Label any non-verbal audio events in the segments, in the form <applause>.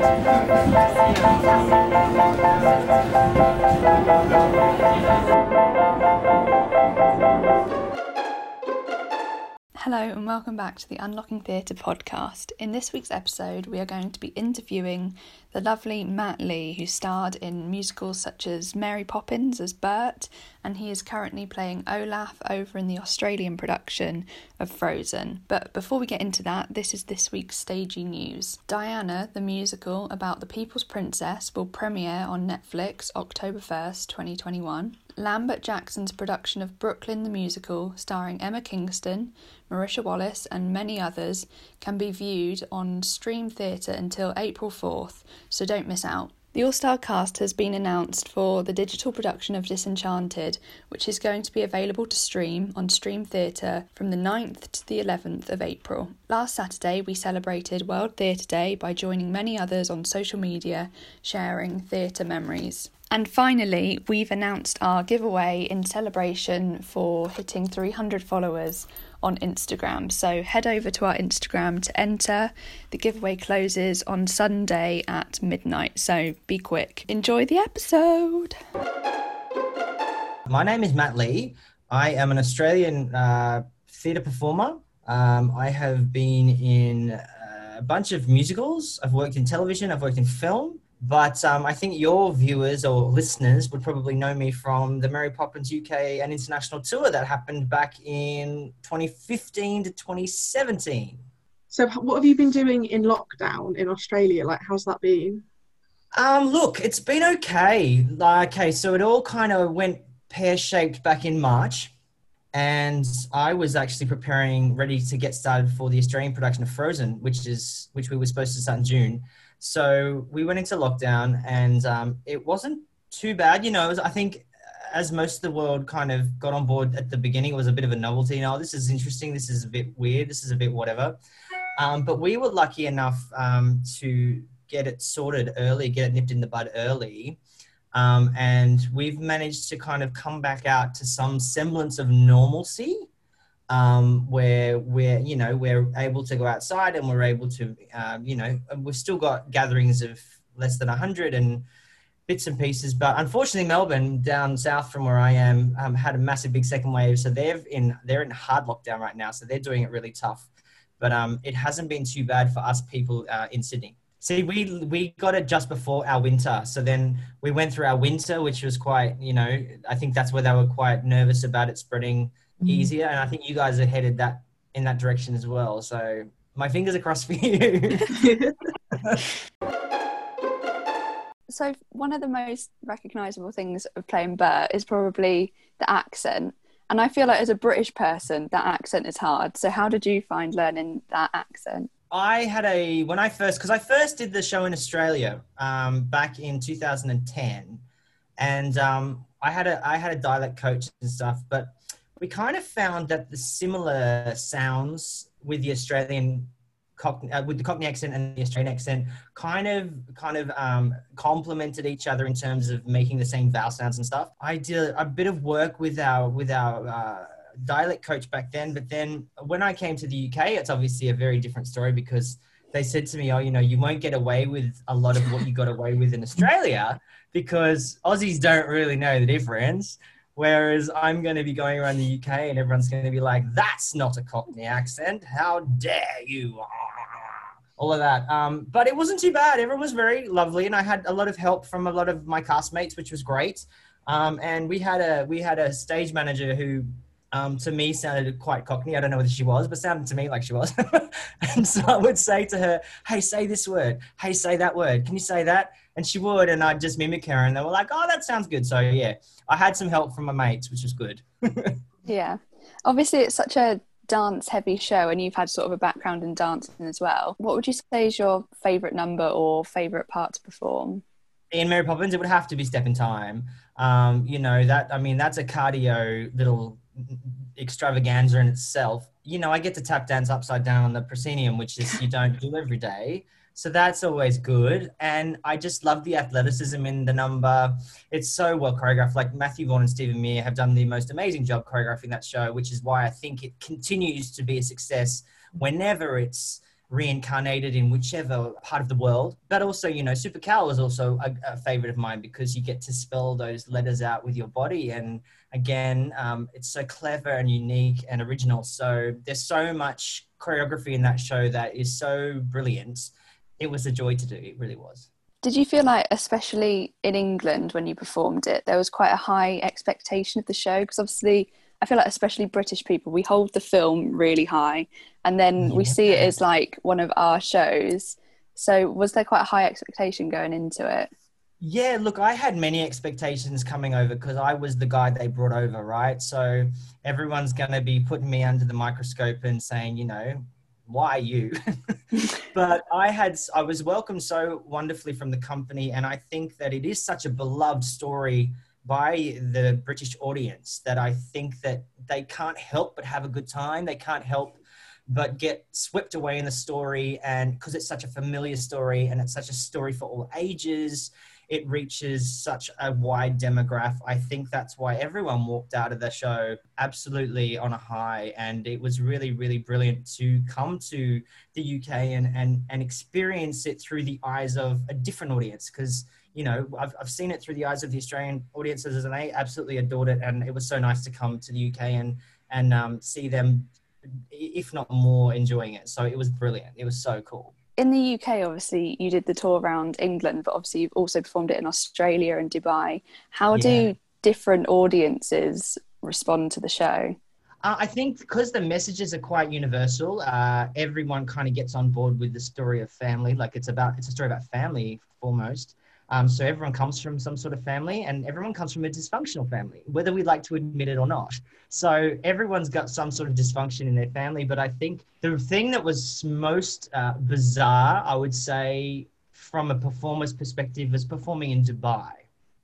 Hello, and welcome back to the Unlocking Theatre podcast. In this week's episode, we are going to be interviewing the lovely Matt Lee, who starred in musicals such as Mary Poppins as Bert, and he is currently playing Olaf over in the Australian production of Frozen. But before we get into that, this is this week's stagey news. Diana, the musical about the People's Princess, will premiere on Netflix October 1st, 2021. Lambert Jackson's production of Brooklyn the Musical, starring Emma Kingston, Marisha Wallace, and many others, can be viewed on Stream Theatre until April 4th, so don't miss out. The all star cast has been announced for the digital production of Disenchanted, which is going to be available to stream on Stream Theatre from the 9th to the 11th of April. Last Saturday, we celebrated World Theatre Day by joining many others on social media, sharing theatre memories. And finally, we've announced our giveaway in celebration for hitting 300 followers on Instagram. So head over to our Instagram to enter. The giveaway closes on Sunday at midnight, so be quick. Enjoy the episode. My name is Matt Lee. I am an Australian uh, theatre performer. Um, I have been in uh, a bunch of musicals. I've worked in television, I've worked in film. But um, I think your viewers or listeners would probably know me from the Mary Poppins UK and international tour that happened back in 2015 to 2017. So, what have you been doing in lockdown in Australia? Like, how's that been? Um, look, it's been okay. Like, okay, so it all kind of went pear shaped back in March, and I was actually preparing, ready to get started for the Australian production of Frozen, which is which we were supposed to start in June. So we went into lockdown, and um, it wasn't too bad. You know, was, I think as most of the world kind of got on board at the beginning, it was a bit of a novelty. You know, this is interesting. This is a bit weird. This is a bit whatever. Um, but we were lucky enough um, to get it sorted early, get it nipped in the bud early. Um, and we've managed to kind of come back out to some semblance of normalcy um, where we're you know we're able to go outside and we're able to um, you know we've still got gatherings of less than 100 and bits and pieces. But unfortunately melbourne down south from where i am um, had a massive big second wave. So they're in they're in hard lockdown right now. So they're doing it really tough. But um, it hasn't been too bad for us people uh, in sydney. See, we we got it just before our winter, so then we went through our winter, which was quite, you know, I think that's where they were quite nervous about it spreading. Easier. And I think you guys are headed that in that direction as well. So my fingers are crossed for you. <laughs> so one of the most recognizable things of playing Bert is probably the accent. And I feel like as a British person, that accent is hard. So how did you find learning that accent? I had a when I first because I first did the show in Australia um, back in 2010, and um, I had a I had a dialect coach and stuff, but we kind of found that the similar sounds with the Australian Cockney, uh, with the Cockney accent and the Australian accent kind of kind of um, complemented each other in terms of making the same vowel sounds and stuff. I did a bit of work with our with our uh, dialect coach back then, but then when I came to the UK, it's obviously a very different story because they said to me, "Oh, you know, you won't get away with a lot of what you got away with in Australia because Aussies don't really know the difference." Whereas I'm going to be going around the UK and everyone's going to be like, that's not a Cockney accent. How dare you? <laughs> All of that. Um, but it wasn't too bad. Everyone was very lovely. And I had a lot of help from a lot of my castmates, which was great. Um, and we had a, we had a stage manager who um, to me sounded quite cockney. I don't know whether she was, but sounded to me like she was. <laughs> and so I would say to her, "Hey, say this word. Hey, say that word. Can you say that?" And she would, and I'd just mimic her, and they were like, "Oh, that sounds good." So yeah, I had some help from my mates, which was good. <laughs> yeah, obviously it's such a dance-heavy show, and you've had sort of a background in dancing as well. What would you say is your favourite number or favourite part to perform? in Mary Poppins, it would have to be Step in Time. Um, you know that I mean that's a cardio little extravaganza in itself. You know, I get to tap dance upside down on the proscenium, which is you don't do every day. So that's always good. And I just love the athleticism in the number. It's so well choreographed. Like Matthew Bourne and Stephen Mear have done the most amazing job choreographing that show, which is why I think it continues to be a success whenever it's reincarnated in whichever part of the world. But also, you know, Supercal is also a, a favorite of mine because you get to spell those letters out with your body. And again, um, it's so clever and unique and original. So there's so much choreography in that show that is so brilliant. It was a joy to do. It really was. Did you feel like, especially in England when you performed it, there was quite a high expectation of the show? Because obviously, I feel like, especially British people, we hold the film really high and then we see it as like one of our shows. So, was there quite a high expectation going into it? Yeah, look, I had many expectations coming over because I was the guy they brought over, right? So, everyone's going to be putting me under the microscope and saying, you know, why you? <laughs> but I had, I was welcomed so wonderfully from the company. And I think that it is such a beloved story by the British audience that I think that they can't help but have a good time. They can't help but get swept away in the story. And because it's such a familiar story and it's such a story for all ages, it reaches such a wide demographic. I think that's why everyone walked out of the show absolutely on a high. And it was really, really brilliant to come to the UK and, and, and experience it through the eyes of a different audience. Because, you know, I've, I've seen it through the eyes of the Australian audiences and they absolutely adored it. And it was so nice to come to the UK and, and um, see them, if not more, enjoying it. So it was brilliant. It was so cool in the UK, obviously, you did the tour around England, but obviously, you've also performed it in Australia and Dubai. How yeah. do different audiences respond to the show? Uh, I think because the messages are quite universal, uh, everyone kind of gets on board with the story of family. Like it's about, it's a story about family foremost. Um, so everyone comes from some sort of family and everyone comes from a dysfunctional family, whether we like to admit it or not. So everyone's got some sort of dysfunction in their family. But I think the thing that was most uh, bizarre, I would say, from a performer's perspective, was performing in Dubai.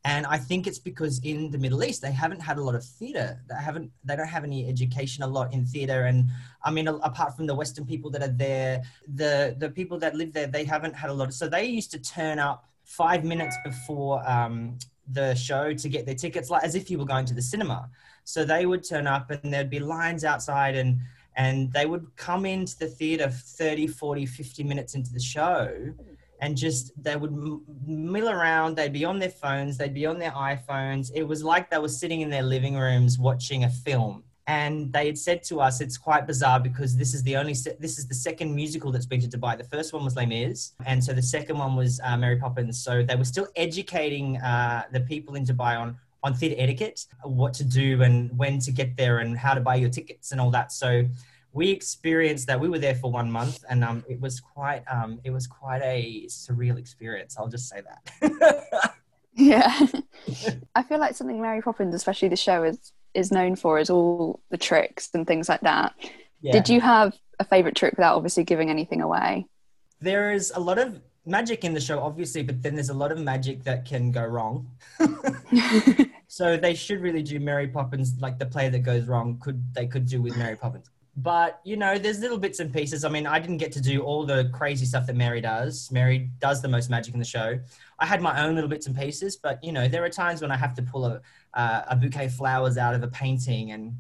And I think it's because in the Middle East they haven't had a lot of theatre. They haven't. They don't have any education a lot in theatre. And I mean, apart from the Western people that are there, the the people that live there, they haven't had a lot. Of, so they used to turn up five minutes before um, the show to get their tickets, like as if you were going to the cinema. So they would turn up and there'd be lines outside and and they would come into the theater 30 40 50 minutes into the show and just they would mill around. They'd be on their phones. They'd be on their iphones. It was like they were sitting in their living rooms watching a film and they had said to us it's quite bizarre because this is the only se- this is the second musical that's been to Dubai. The first one was Les Mis, and so the second one was uh, Mary Poppins. So they were still educating uh, the people in Dubai on on theatre etiquette, what to do and when to get there, and how to buy your tickets and all that. So we experienced that. We were there for one month, and um, it was quite um, it was quite a surreal experience. I'll just say that. <laughs> yeah, <laughs> I feel like something Mary Poppins, especially the show, is is known for is all the tricks and things like that. Yeah. Did you have a favorite trick without obviously giving anything away? There is a lot of magic in the show, obviously, but then there's a lot of magic that can go wrong. <laughs> <laughs> so they should really do Mary Poppins like the play that goes wrong. Could they could do with Mary Poppins? But you know, there's little bits and pieces. I mean, I didn't get to do all the crazy stuff that Mary does. Mary does the most magic in the show. I had my own little bits and pieces, but you know, there are times when I have to pull a uh, a bouquet of flowers out of a painting. And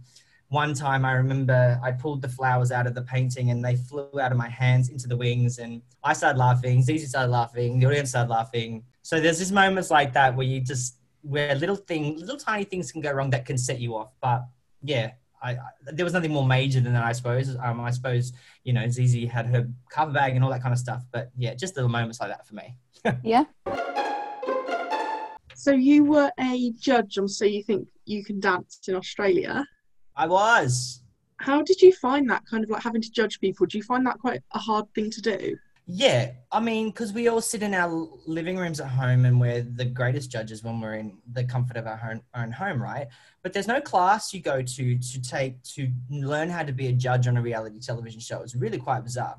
one time I remember I pulled the flowers out of the painting and they flew out of my hands into the wings. And I started laughing, Zizi started laughing, the audience started laughing. So there's just moments like that where you just, where little things, little tiny things can go wrong that can set you off. But yeah, I, I, there was nothing more major than that, I suppose. Um, I suppose you know Zizi had her cover bag and all that kind of stuff, but yeah, just little moments like that for me. <laughs> yeah. So you were a judge on So You Think You Can Dance in Australia. I was. How did you find that kind of like having to judge people? Do you find that quite a hard thing to do? Yeah, I mean, because we all sit in our living rooms at home and we're the greatest judges when we're in the comfort of our own, home, right? But there's no class you go to to take to learn how to be a judge on a reality television show. It's really quite bizarre.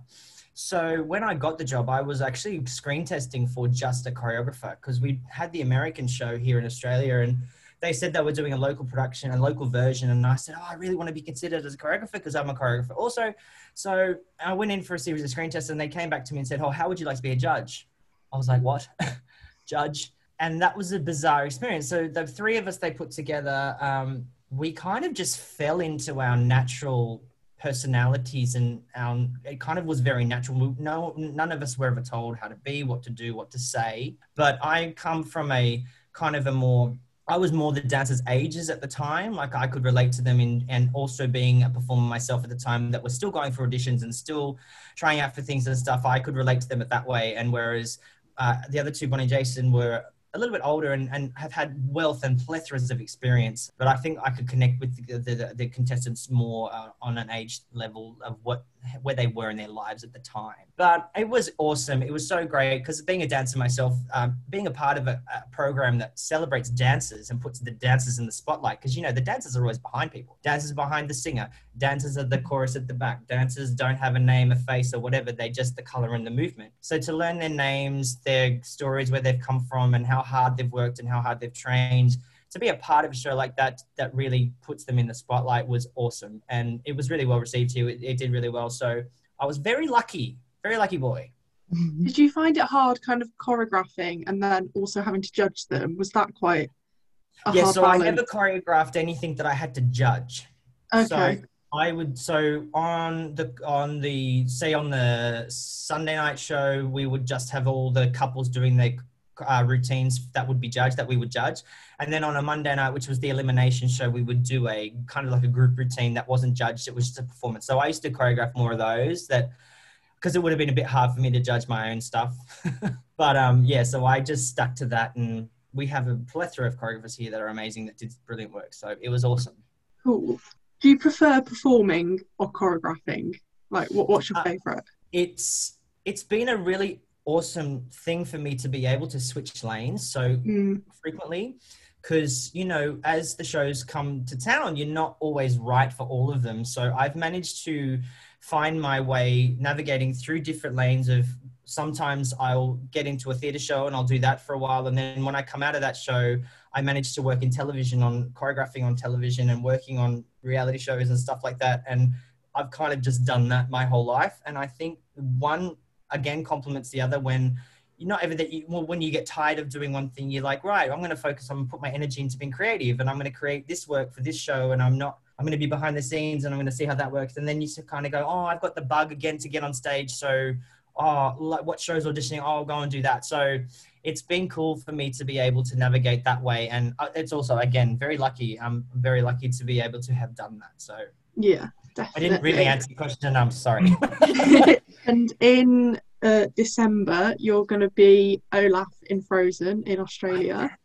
So when I got the job, I was actually screen testing for just a choreographer because we had the American show here in Australia and they said they were doing a local production, a local version. And I said, Oh, I really want to be considered as a choreographer because I'm a choreographer also. So I went in for a series of screen tests and they came back to me and said, Oh, how would you like to be a judge? I was like, What? <laughs> judge? And that was a bizarre experience. So the three of us they put together, um, we kind of just fell into our natural personalities and um, it kind of was very natural. No, none of us were ever told how to be, what to do, what to say. But I come from a kind of a more I was more the dancers' ages at the time. Like I could relate to them in, and also being a performer myself at the time that was still going for auditions and still trying out for things and stuff. I could relate to them at that way. And whereas uh, the other two, Bonnie and Jason, were a little bit older and, and have had wealth and plethoras of experience. But I think I could connect with the, the, the contestants more uh, on an age level of what where they were in their lives at the time. But it was awesome. It was so great because being a dancer myself, um, being a part of a, a, program that celebrates dancers and puts the dancers in the spotlight, because you know the dancers are always behind people. Dancers behind the singer. Dancers are the chorus at the back. Dancers don't have a name, a face, or whatever. They just the color and the movement. So to learn their names, their stories, where they've come from, and how hard they've worked and how hard they've trained. To be a part of a show like that that really puts them in the spotlight was awesome. And it was really well received too. It, it did really well. So i was very lucky very lucky boy. <laughs> Did you find it hard kind of choreographing and then also having to judge them? Was that quite yeah so balance? i never choreographed anything that i had to judge. Okay. So I would so on the on the say on the Sunday night show we would just have all the couples doing their uh, routines that would be judged that we would judge. And then on a monday night which was the elimination show we would do a kind of like a group routine that wasn't judged. It was just a performance. So i used to choreograph more of those that because it would have been a bit hard for me to judge my own stuff. <laughs> But um yeah so i just stuck to that. And we have a plethora of choreographers here that are amazing that did brilliant work. So it was awesome. Cool. Do you prefer performing or choreographing? Like what, what's your uh, favorite? it's it's been a really awesome thing for me to be able to switch lanes so mm. frequently because you know as the shows come to town you're not always right for all of them so i've managed to find my way navigating through different lanes of sometimes i'll get into a theater show and i'll do that for a while and then when i come out of that show i manage to work in television on choreographing on television and working on reality shows and stuff like that and i've kind of just done that my whole life and i think one again complements the other when you're not ever that you well, when you get tired of doing one thing you're like right i'm going to focus on put my energy into being creative and i'm going to create this work for this show and i'm not i'm going to be behind the scenes and i'm going to see how that works. And then you kind of go oh i've got the bug again to get on stage so oh like what shows auditioning? Oh i'll go and do that. So it's been cool for me to be able to navigate that way and uh, it's also again very lucky. I'm very lucky to be able to have done that so. Yeah definitely. i didn't really answer the question i'm sorry <laughs> and in uh, December, you're going to be Olaf in Frozen in Australia.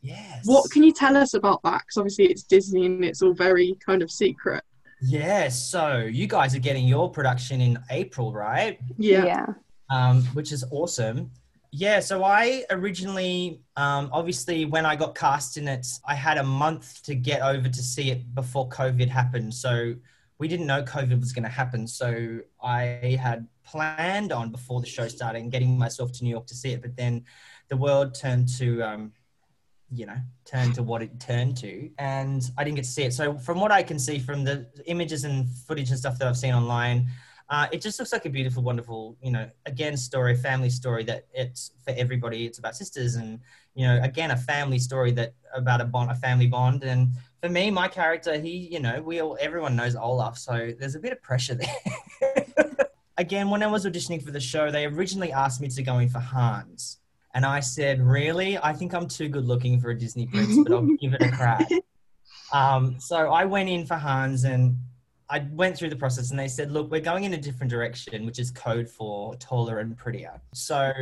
Yes. What can you tell us about that? Because obviously it's Disney and it's all very kind of secret. Yeah. So you guys are getting your production in April, right? Yeah. Yeah. Um, which is awesome. Yeah, so I originally, um, obviously, when I got cast in it, I had a month to get over to see it before COVID happened. So we didn't know COVID was going to happen. So I had planned on before the show started getting myself to New York to see it. But then the world turned to, um, you know, turned to what it turned to. And I didn't get to see it. So from what I can see from the images and footage and stuff that I've seen online, uh, it just looks like a beautiful, wonderful, you know, again, story, family story that it's for everybody. It's about sisters and, you know, again, a family story that about a bond, a family bond. And for me, my character, he, you know, we all, everyone knows Olaf, so there's a bit of pressure there. <laughs> Again, when I was auditioning for the show, they originally asked me to go in for Hans. And I said, really? I think I'm too good looking for a Disney prince, but I'll give it a crack. <laughs> Um, so I went in for Hans and I went through the process and they said, look, we're going in a different direction, which is code for taller and prettier. So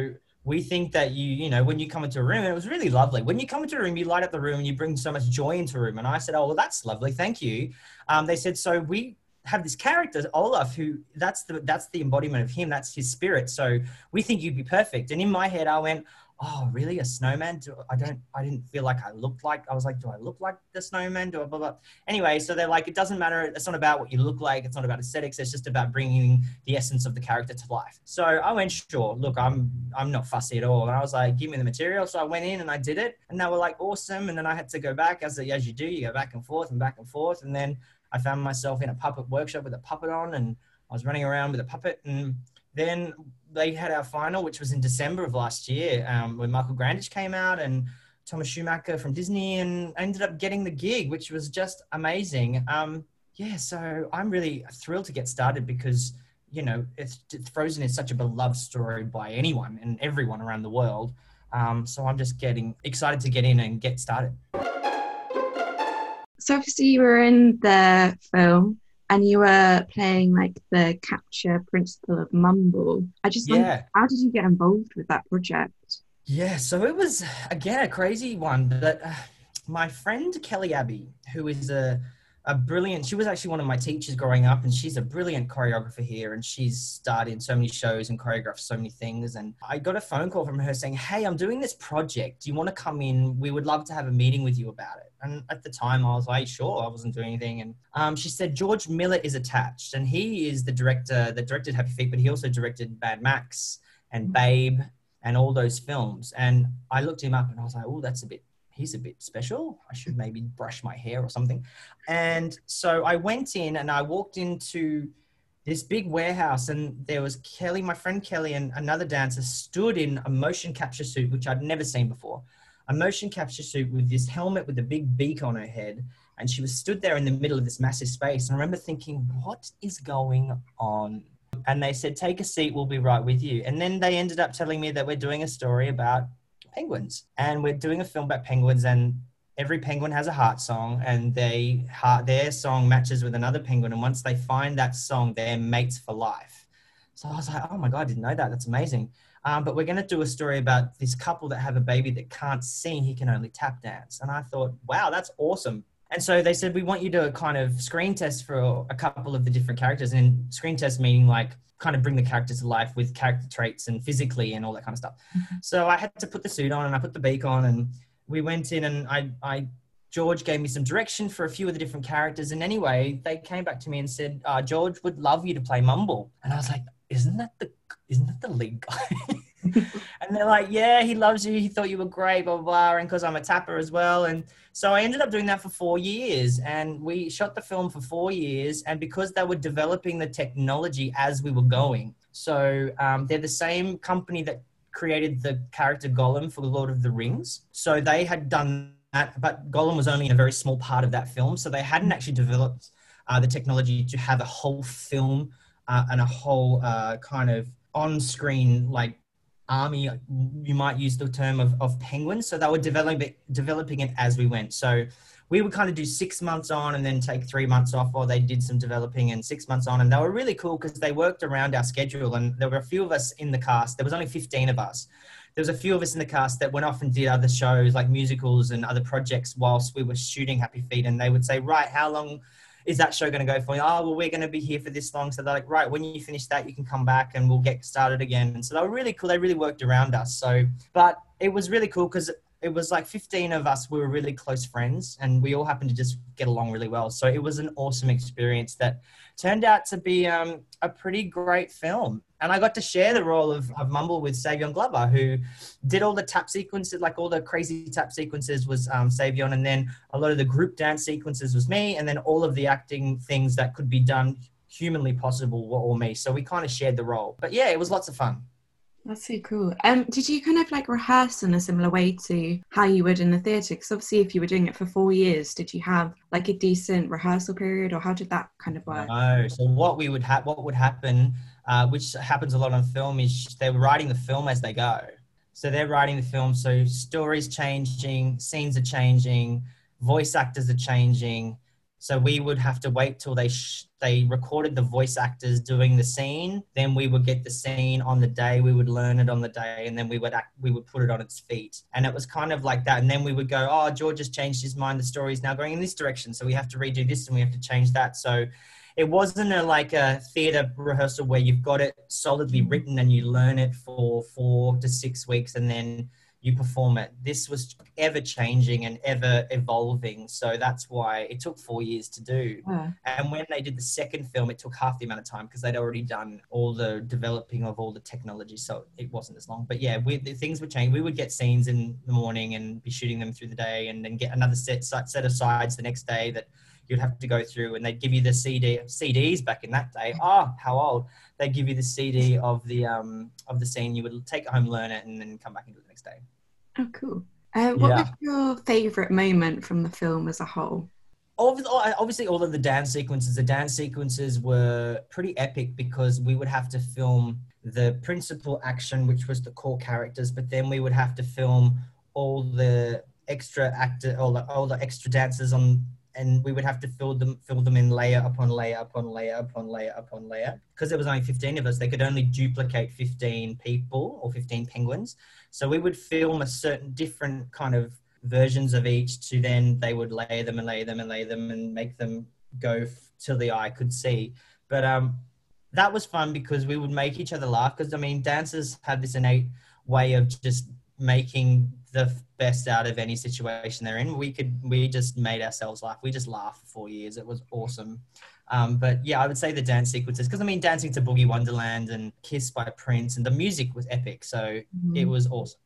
we think that you, you know, when you come into a room, it was really lovely. When you come into a room, you light up the room and you bring so much joy into a room. And I said, oh, well, that's lovely. Thank you. Um, they said, so we have this character Olaf who that's the that's the embodiment of him that's his spirit so we think you'd be perfect and in my head I went oh really? A snowman? Do, I don't I didn't feel like I looked like I was like do I look like the snowman? Do I blah, blah. anyway so they're like it doesn't matter. It's not about what you look like. It's not about aesthetics. It's just about bringing the essence of the character to life. So I went sure look I'm I'm not fussy at all. And I was like give me the material. So I went in and I did it. And they were like awesome. And then I had to go back as as you do. You go back and forth and back and forth. And then I found myself in a puppet workshop with a puppet on, and I was running around with a puppet. And then they had our final, which was in December of last year, um, when Michael Grandage came out and Thomas Schumacher from Disney, and ended up getting the gig, which was just amazing. Um, yeah, so I'm really thrilled to get started because you know it's, Frozen is such a beloved story by anyone and everyone around the world. Um, so I'm just getting excited to get in and get started. So obviously you were in the film and you were playing like the capture principal of Mumble. I just Yeah. wondered, how did you get involved with that project? Yeah, so it was again a crazy one. But uh, my friend Kelley Abbey, who is a a brilliant, she was actually one of my teachers growing up, and she's a brilliant choreographer here, and she's starred in so many shows and choreographed so many things. And I got a phone call from her saying, "Hey, I'm doing this project. Do you want to come in? We would love to have a meeting with you about it." And at the time, I was like, "Sure." I wasn't doing anything, and um, she said George Miller is attached, and he is the director that directed Happy Feet, but he also directed Mad Max and Babe and all those films. And I looked him up and I was like, oh, that's a bit, he's a bit special. I should maybe brush my hair or something. And so I went in and I walked into this big warehouse and there was Kelley, my friend Kelley, and another dancer stood in a motion capture suit, which I'd never seen before. A motion capture suit with this helmet with a big beak on her head. And she was stood there in the middle of this massive space. And I remember thinking, what is going on? and they said, "Take a seat. We'll be right with you." And then they ended up telling me that we're doing a story about penguins, and we're doing a film about penguins, and every penguin has a heart song, and they heart their song matches with another penguin, and once they find that song, they're mates for life. So I was like, "Oh my god, I didn't know that. That's amazing." Um, but we're going to do a story about this couple that have a baby that can't sing; he can only tap dance. And I thought, "Wow, that's awesome." And so they said, we want you to kind of screen test for a couple of the different characters. And screen test meaning like kind of bring the characters to life with character traits and physically and all that kind of stuff. So I had to put the suit on and I put the beak on and we went in and I, I George gave me some direction for a few of the different characters. And anyway, they came back to me and said, uh, George would love you to play Mumble. And I was like, isn't that the, isn't that the lead guy? <laughs> <laughs> and they're like, yeah, he loves you. He thought you were great, blah, blah, blah. And because I'm a tapper as well. And so I ended up doing that for four years. And we shot the film for four years. And because they were developing the technology as we were going, so um, they're the same company that created the character Gollum for Lord of the Rings. So they had done that, but Gollum was only in a very small part of that film. So they hadn't actually developed uh, the technology to have a whole film uh, and a whole uh, kind of on screen, like army, you might use the term of, of penguins. So they were developing it, developing it as we went. So we would kind of do six months on and then take three months off while they did some developing and six months on. And they were really cool because they worked around our schedule. And there were a few of us in the cast. There was only 15 of us. There was a few of us in the cast that went off and did other shows like musicals and other projects whilst we were shooting Happy Feet. And they would say, right, how long is that show going to go for? You? Oh, well, we're going to be here for this long. So they're like, right, when you finish that, you can come back and we'll get started again. And so they were really cool. They really worked around us. So, but it was really cool because it was like 15 of us. We were really close friends and we all happened to just get along really well. So it was an awesome experience that turned out to be um, a pretty great film. And I got to share the role of, of Mumble with Savion Glover, who did all the tap sequences, like all the crazy tap sequences was um, Savion. And then a lot of the group dance sequences was me. And then all of the acting things that could be done humanly possible were all me. So we kind of shared the role. But yeah, it was lots of fun. That's so cool. Um, did you kind of like rehearse in a similar way to how you would in the theatre? Because obviously, if you were doing it for four years, did you have like a decent rehearsal period, or how did that kind of work? No. So what we would have, what would happen, uh, which happens a lot on film, is they're writing the film as they go. So they're writing the film. So stories changing, scenes are changing, voice actors are changing. So we would have to wait till they sh- they recorded the voice actors doing the scene. Then we would get the scene on the day. We would learn it on the day, and then we would act, we would put it on its feet. And it was kind of like that. And then we would go, oh, George has changed his mind. The story is now going in this direction. So we have to redo this, and we have to change that. So it wasn't a, like a theater rehearsal where you've got it solidly mm. written and you learn it for four to six weeks, and then you perform it. This was ever changing and ever evolving. So that's why it took four years to do. Yeah. And when they did the second film, it took half the amount of time because they'd already done all the developing of all the technology. So it wasn't as long. But yeah, we, the things would change. We would get scenes in the morning and be shooting them through the day and then get another set, set of sides the next day that you'd have to go through and they'd give you the CD CDs back in that day. Oh, how old? They'd give you the CD of the um of the scene. You would take it home, learn it, and then come back and do it the next day. Oh, cool. Uh, what Yeah. was your favourite moment from the film as a whole? Obviously, all of the dance sequences, the dance sequences were pretty epic because we would have to film the principal action, which was the core characters, but then we would have to film all the extra actor, all the, all the extra dancers on, and we would have to fill them, fill them in layer upon layer upon layer upon layer upon layer. Because there was only 15 of us, they could only duplicate 15 people or 15 penguins. So we would film a certain different kind of versions of each to then they would lay them and lay them and lay them and make them go f- till the eye could see. But um, that was fun because we would make each other laugh. Because I mean, dancers have this innate way of just making the best out of any situation they're in. We could, we just made ourselves laugh. We just laughed for four years. It was awesome. Um, but yeah, I would say the dance sequences because I mean, dancing to Boogie Wonderland and Kiss by Prince, and the music was epic. So it was awesome.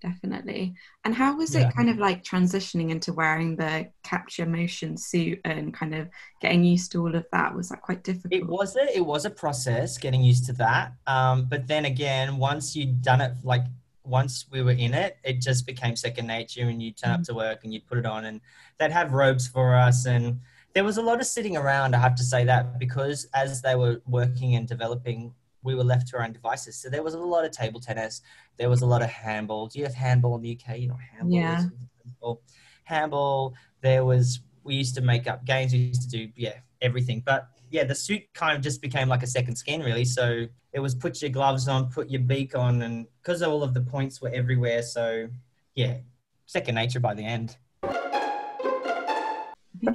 definitely. And how was Yeah. it kind of like transitioning into wearing the capture motion suit and kind of getting used to all of that? Was that quite difficult? It was a it was a process getting used to that. Um, but then again, once you'd done it, like once we were in it, it just became second nature. And you'd turn up mm-hmm. to work and you'd put it on, and they'd have robes for us. And there was a lot of sitting around. I have to say that because as they were working and developing, we were left to our own devices. So there was a lot of table tennis. There was a lot of handball. Do you have handball in the UK? You know, handball. Yeah. handball. There was. We used to make up games. We used to do yeah everything. But yeah, the suit kind of just became like a second skin, really. So it was put your gloves on, put your beak on, and because all of the points were everywhere, so yeah, second nature by the end.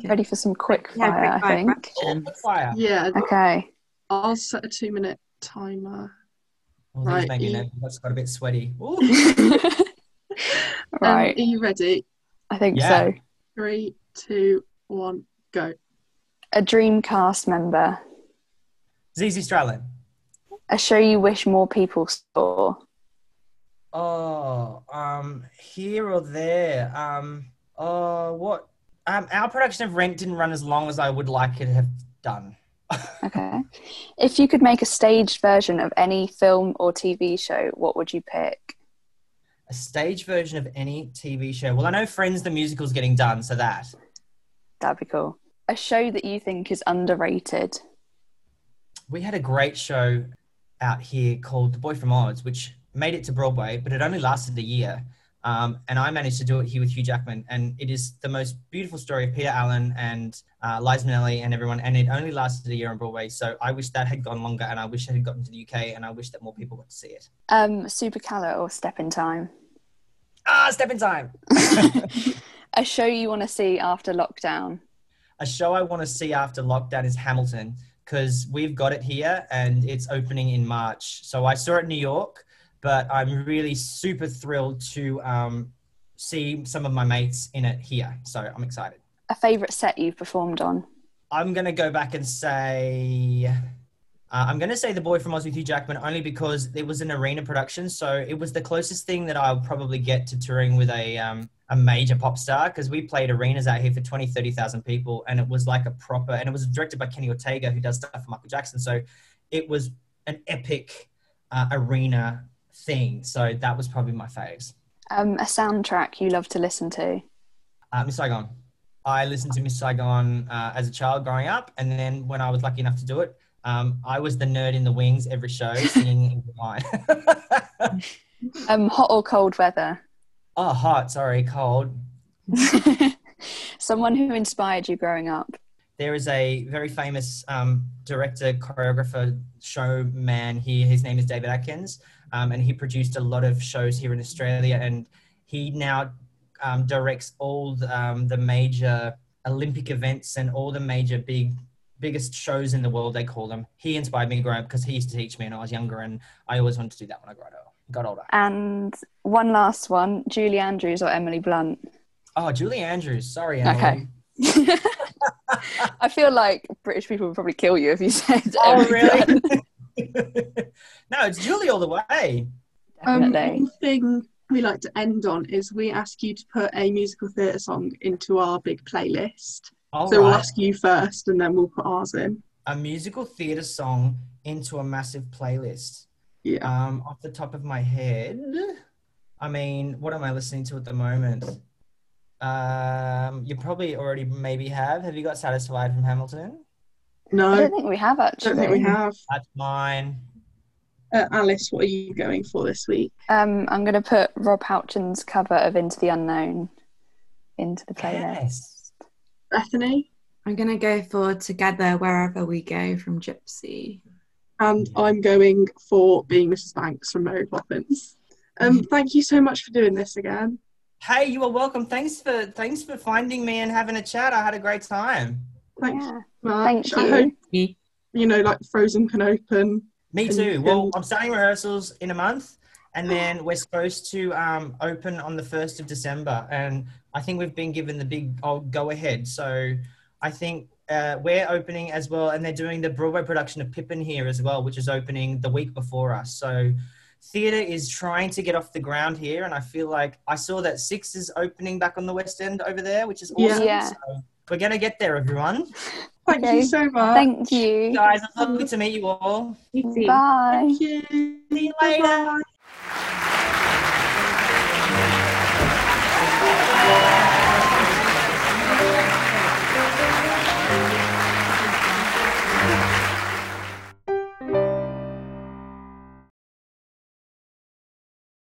Ready for some quick fire, Yeah, fire, quick I fire think. questions. Fire. Yeah, Okay. I'll set a two minute timer. Oh, Right, these make me you- nervous. That's got a bit sweaty. <laughs> Ooh. Um, right. are you ready? I think Yeah. so. Three, two, one, go. A dream cast member. Zizi Strallen. A show you wish more people saw. Oh, um, here or there. Um, oh, what? Um, our production of Rent didn't run as long as I would like it to have done. <laughs> Okay. If you could make a staged version of any film or TV show, what would you pick? A stage version of any TV show. Well, I know Friends the musical's getting done, so that. That'd be cool. A show that you think is underrated. we had a great show out here called The Boy from Oz, which made it to Broadway, but it only lasted a year. Um, and I managed to do it here with Hugh Jackman. And it is the most beautiful story of Peter Allen and uh, Liza Minnelli and everyone. And it only lasted a year on Broadway. So I wish that had gone longer and I wish it had gotten to the UK and I wish that more people got to see it. Um, Supercala or Step in Time. Ah, Step in Time. <laughs> A show you want to see after lockdown. a show I want to see after lockdown is Hamilton because we've got it here and it's opening in March. So I saw it in New York, but I'm really super thrilled to um, see some of my mates in it here. So I'm excited. A favourite set you've performed on. I'm going to go back and say. Uh, I'm going to say The Boy from Oz with Hugh Jackman only because it was an arena production. So it was the closest thing that I'll probably get to touring with a, um, a major pop star because we played arenas out here for 20, 30,000 people. And it was like a proper, and it was directed by Kenny Ortega, who does stuff for Michael Jackson. So it was an epic uh, arena thing. So that was probably my faves. Um, a soundtrack you love to listen to. Uh, Miss Saigon. I listened to Miss Saigon uh, as a child growing up, and then when I was lucky enough to do it, um, I was the nerd in the wings every show <laughs> singing in the line. <laughs> Um, hot or cold weather. oh, hot. Sorry, cold. <laughs> Someone who inspired you growing up. There is a very famous um, director, choreographer, showman here. His name is David Atkins, um, and he produced a lot of shows here in Australia. And he now um, directs all the, um, the major Olympic events and all the major big biggest shows in the world. They call them. He inspired me growing up because he used to teach me when I was younger, and I always wanted to do that when I got older. Got older. And one last one Julie Andrews or Emily Blunt. Oh, Julie Andrews. Sorry, Emily. Okay. <laughs> <laughs> I feel like British people would probably kill you if you said Oh, Emily really? <laughs> Blunt. <laughs> no, it's Julie all the way. Um, Definitely. one thing we like to end on is we ask you to put a musical theatre song into our big playlist. All so we'll ask you first and then we'll put ours in. a musical theatre song into a massive playlist. Yeah. Um, off the top of my head, I mean, what am I listening to at the moment? Um, you probably already maybe have. Have you got Satisfied from Hamilton? I don't think we have actually. I don't think we have. That's mine. Uh, Alice, what are you going for this week? Um, I'm going to put Rob Houchen's cover of Into the Unknown into the playlist. Yes. Bethany? I'm gonna go for Together Wherever We Go from Gypsy. And I'm going for Being Mrs. Banks from Mary Poppins. Um, thank you so much for doing this again. Hey, you are welcome. Thanks for thanks for finding me and having a chat. I had a great time. Thanks Yeah. Much. Thank I you. hope you know, like Frozen can open. Me And- too. Well, I'm starting rehearsals in a month, and then we're supposed to um, open on the first of December. And I think we've been given the big old go ahead. So I think uh, we're opening as well, and they're doing the Broadway production of Pippin here as well, which is opening the week before us. So theatre is trying to get off the ground here, and I feel like I saw that Six is opening back on the West End over there, which is awesome. Yeah. So we're gonna get there, everyone. <laughs> Thank Okay. you so much. Thank you. Guys, it's lovely to meet you all. You too. Bye. Thank you. See you later. Bye-bye.